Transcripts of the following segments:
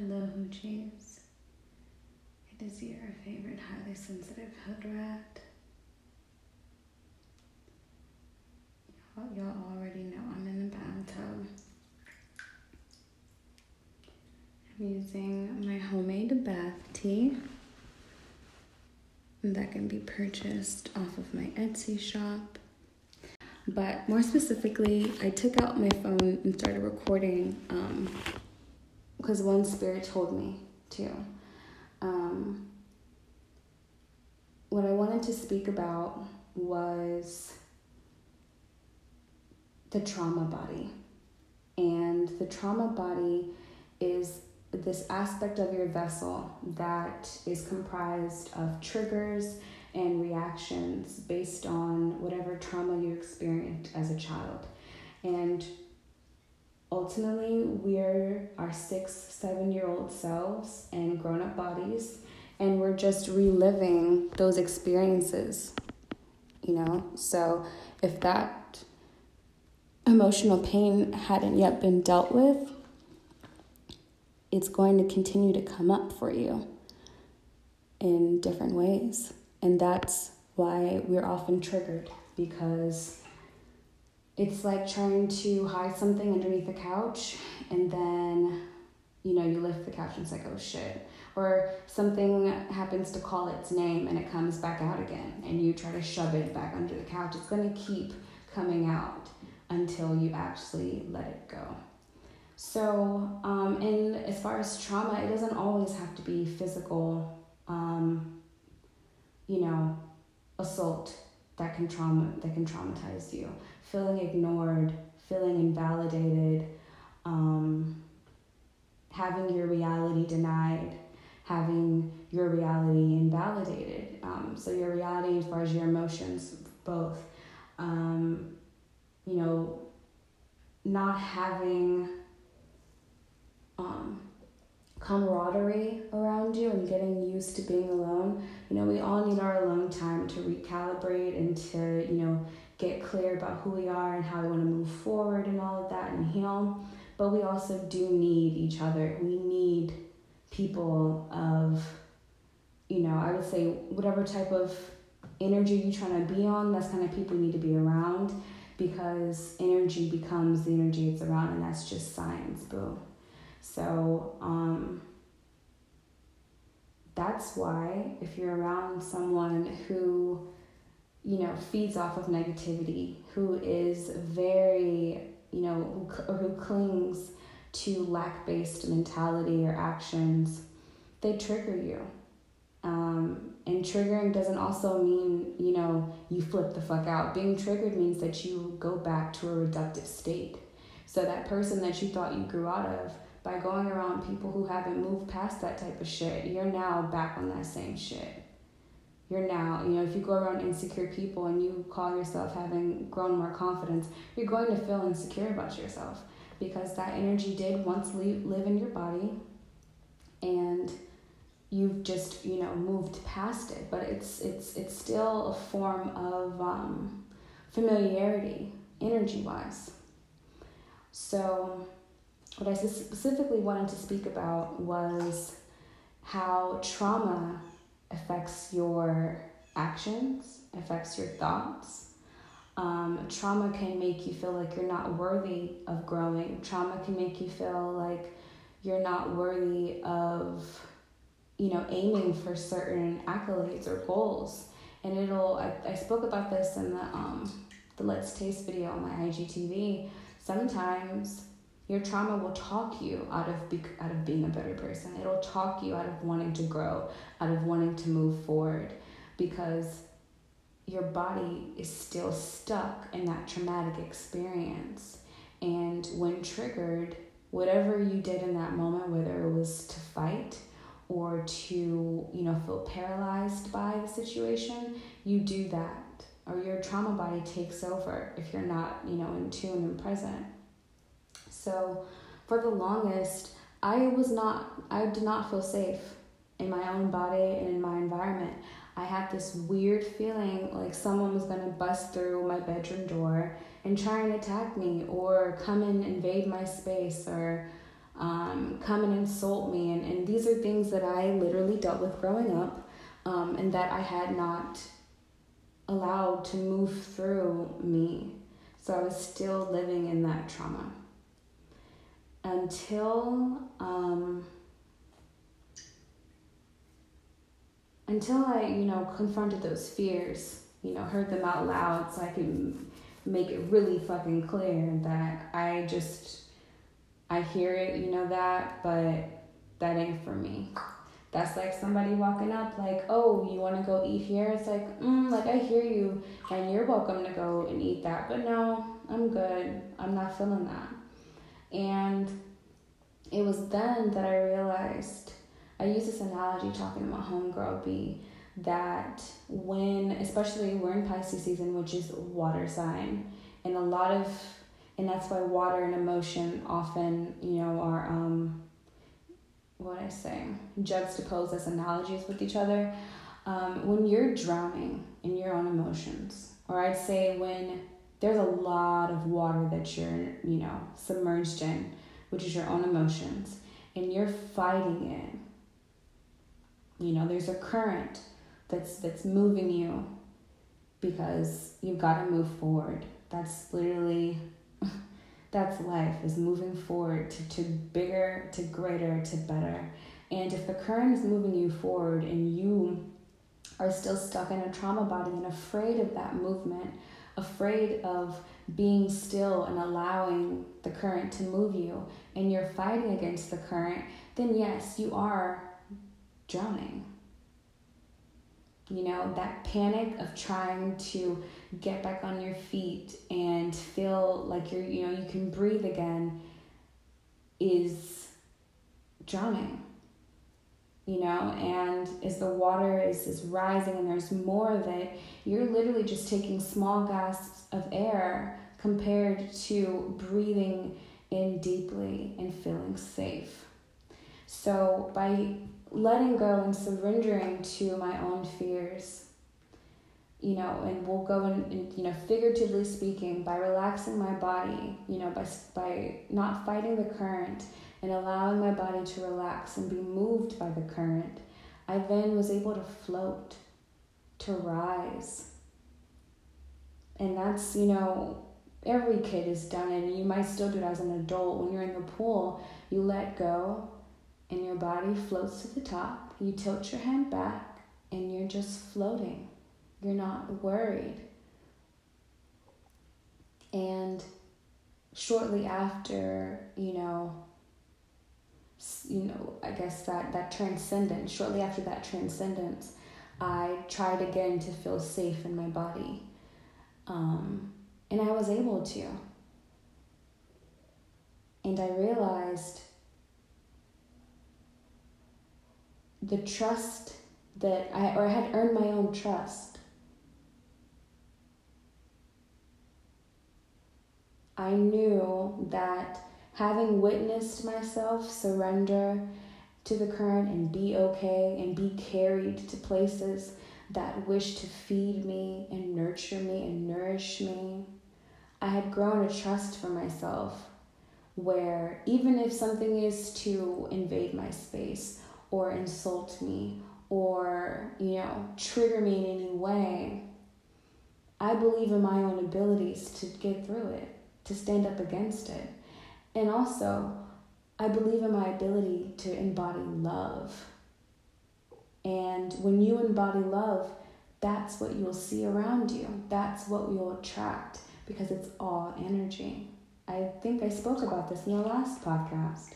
Hello, Hoochies. It is your favorite highly sensitive hood rat. Y'all, already know I'm in the bathtub. I'm using my homemade bath tea that can be purchased off of my Etsy shop. But more specifically, I took out my phone and started recording um, because one spirit told me to. Um, what I wanted to speak about was the trauma body. And the trauma body is this aspect of your vessel that is comprised of triggers and reactions based on whatever trauma you experienced as a child. And ultimately, we're our six, seven year old selves and grown up bodies, and we're just reliving those experiences, you know? So if that emotional pain hadn't yet been dealt with, it's going to continue to come up for you in different ways. And that's why we're often triggered because it's like trying to hide something underneath the couch and then you know you lift the couch and it's like oh shit. Or something happens to call its name and it comes back out again and you try to shove it back under the couch. It's going to keep coming out until you actually let it go. So um, and as far as trauma it doesn't always have to be physical um, you know assault that can trauma that can traumatize you feeling ignored, feeling invalidated, um, having your reality denied, having your reality invalidated. Um, so, your reality, as far as your emotions, both. Um, you know, not having um, camaraderie around you and getting used to being alone. You know, we all need our alone time to recalibrate and to, you know, get clear about who we are and how we want to move forward and all of that and heal. But we also do need each other. We need people of, you know, I would say whatever type of energy you're trying to be on, that's kind of people you need to be around because energy becomes the energy it's around, and that's just science, boo. So, um, that's why if you're around someone who you know, feeds off of negativity, who is very, you know, who, who clings to lack based mentality or actions, they trigger you. Um, and triggering doesn't also mean, you know, you flip the fuck out. Being triggered means that you go back to a reductive state. So that person that you thought you grew out of, by going around people who haven't moved past that type of shit, you're now back on that same shit you're now, you know, if you go around insecure people and you call yourself having grown more confidence, you're going to feel insecure about yourself because that energy did once leave, live in your body and you've just, you know, moved past it. But it's it's it's still a form of um, familiarity, energy wise. So, what I specifically wanted to speak about was how trauma affects your actions, affects your thoughts. Um, trauma can make you feel like you're not worthy of growing. Trauma can make you feel like you're not worthy of, you know, aiming for certain accolades or goals. And it'll, I, I spoke about this in the, um, the Let's Taste video on my IGTV. Sometimes your trauma will talk you out of be- out of being a better person. It'll talk you out of wanting to grow, out of wanting to move forward because your body is still stuck in that traumatic experience. And when triggered, whatever you did in that moment, whether it was to fight or to, you know, feel paralyzed by the situation, you do that. Or your trauma body takes over if you're not, you know, in tune and present. So for the longest, I was not, I did not feel safe in my own body and in my environment. I had this weird feeling like someone was to bust through my bedroom door and try and attack me or come and invade my space or um, come and insult me. And, and these are things that I literally dealt with growing up um, and that I had not allowed to move through me. So I was still living in that trauma until um, until I, you know, confronted those fears, you know, heard them out loud so I could make it really fucking clear that I just I hear it, you know that, but that ain't for me. That's like somebody walking up, like, oh, you want to go eat here? It's like, mm, like I hear you, and you're welcome to go and eat that, but no, I'm good. I'm not feeling that. And it was then that I realized I use this analogy talking about homegirl B that when, especially we're in Pisces season, which is water sign, and a lot of, and that's why water and emotion often, you know, are, um, what I say, juxtaposed as analogies with each other. Um, when you're drowning in your own emotions, or I'd say when there's a lot of water that you're, you know, submerged in, which is your own emotions, and you're fighting it. You know, there's a current that's that's moving you because you've got to move forward. That's literally that's life is moving forward to, to bigger, to greater, to better. And if the current is moving you forward and you are still stuck in a trauma body and afraid of that movement, afraid of being still and allowing the current to move you, and you're fighting against the current, then yes, you are drowning. You know, that panic of trying to get back on your feet and feel like you're, you know, you can breathe again is drowning. You know, and as the water is, is rising and there's more of it, you're literally just taking small gasps of air compared to breathing in deeply and feeling safe. So, by letting go and surrendering to my own fears, you know, and we'll go and, you know, figuratively speaking, by relaxing my body, you know, by, by not fighting the current and allowing my body to relax and be moved by the current, I then was able to float, to rise. And that's, you know, every kid has done it, and you might still do it as an adult. When you're in the pool, you let go, and your body floats to the top. You tilt your hand back, and you're just floating. You're not worried. And shortly after, you know, you know, I guess that that transcendence. Shortly after that transcendence, I tried again to feel safe in my body. Um, and I was able to. And I realized the trust that I, or I had earned my own trust. I knew that having witnessed myself surrender to the current and be okay and be carried to places that wish to feed me and nurture me and nourish me I had grown a trust for myself where even if something is to invade my space or insult me or, you know, trigger me in any way, I believe in my own abilities to get through it, to stand up against it. And also, I believe in my ability to embody love. And when you embody love, that's what you'll see around you. That's what you'll attract because it's all energy. I think I spoke about this in the last podcast.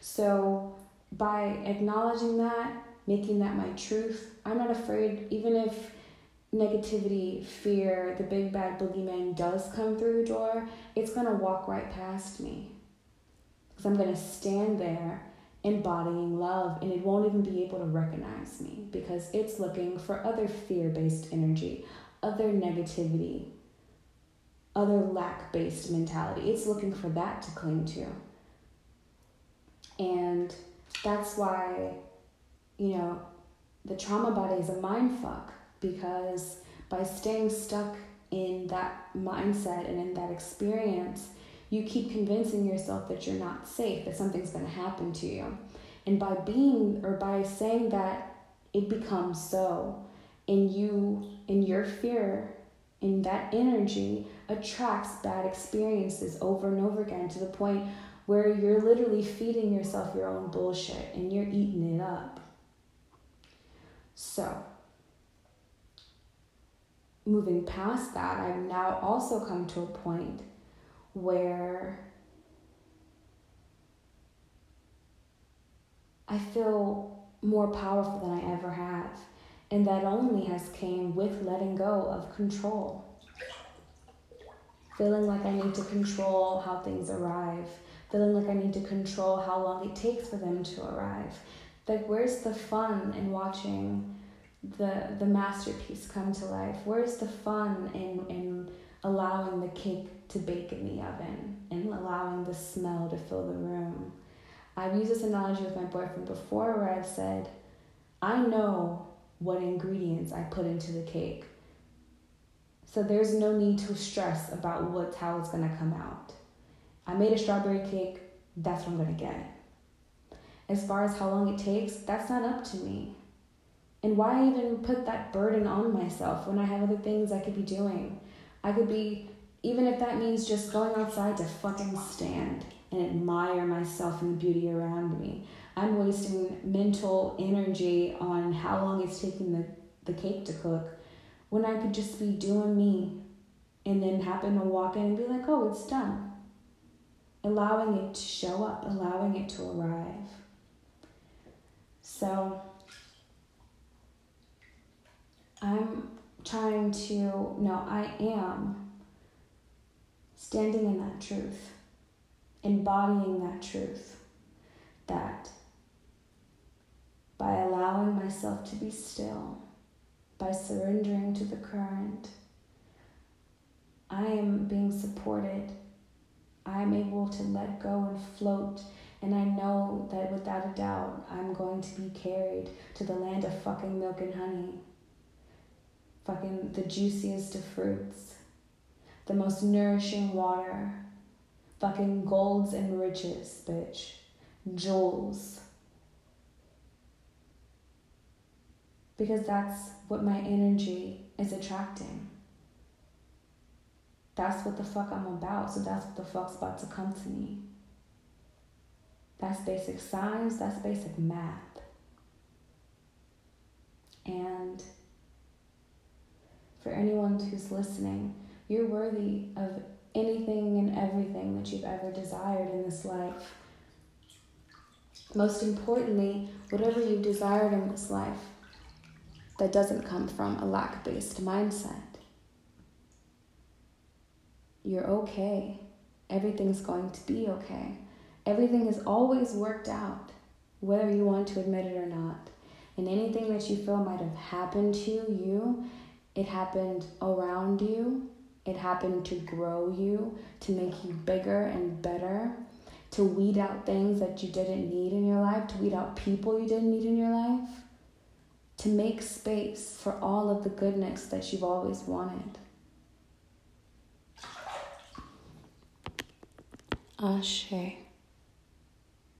So, by acknowledging that, making that my truth, I'm not afraid, even if negativity, fear, the big bad boogeyman does come through the door, it's to walk right past me. Because I'm going to stand there embodying love and it won't even be able to recognize me because it's looking for other fear based energy, other negativity, other lack based mentality. It's looking for that to cling to. And that's why, you know, the trauma body is a mind fuck because by staying stuck in that mindset and in that experience, You keep convincing yourself that you're not safe, that something's going to happen to you. And by being or by saying that, it becomes so. And you, in your fear, in that energy, attracts bad experiences over and over again to the point where you're literally feeding yourself your own bullshit and you're eating it up. So, moving past that, I've now also come to a point where I feel more powerful than I ever have. And that only has came with letting go of control. Feeling like I need to control how things arrive. Feeling like I need to control how long it takes for them to arrive. Like where's the fun in watching the the masterpiece come to life? Where's the fun in in allowing the cake to bake in the oven and allowing the smell to fill the room? I've used this analogy with my boyfriend before where I've said, I know what ingredients I put into the cake. So there's no need to stress about what's how it's gonna come out. I made a strawberry cake, that's what I'm gonna get. As far as how long it takes, that's not up to me. And why even put that burden on myself when I have other things I could be doing? I could be, even if that means just going outside to fucking stand and admire myself and the beauty around me. I'm wasting mental energy on how long it's taking the, the cake to cook when I could just be doing me and then happen to walk in and be like, oh, it's done. Allowing it to show up, allowing it to arrive. So I'm trying to, no, I am standing in that truth embodying that truth that by allowing myself to be still, by surrendering to the current, I am being supported. I am able to let go and float. And I know that without a doubt, I'm going to be carried to the land of fucking milk and honey. Fucking the juiciest of fruits, the most nourishing water, Fucking golds and riches, bitch. Jewels. Because that's what my energy is attracting. That's what the fuck I'm about, so that's what the fuck's about to come to me. That's basic science, that's basic math. And for anyone who's listening, you're worthy of anything and everything that you've ever desired in this life. Most importantly, whatever you've desired in this life that doesn't come from a lack based mindset. You're okay. Everything's going to be okay. Everything is always worked out, whether you want to admit it or not. And anything that you feel might have happened to you, it happened around you, it happened to grow you, to make you bigger and better, to weed out things that you didn't need in your life, to weed out people you didn't need in your life, to make space for all of the goodness that you've always wanted. Ashe.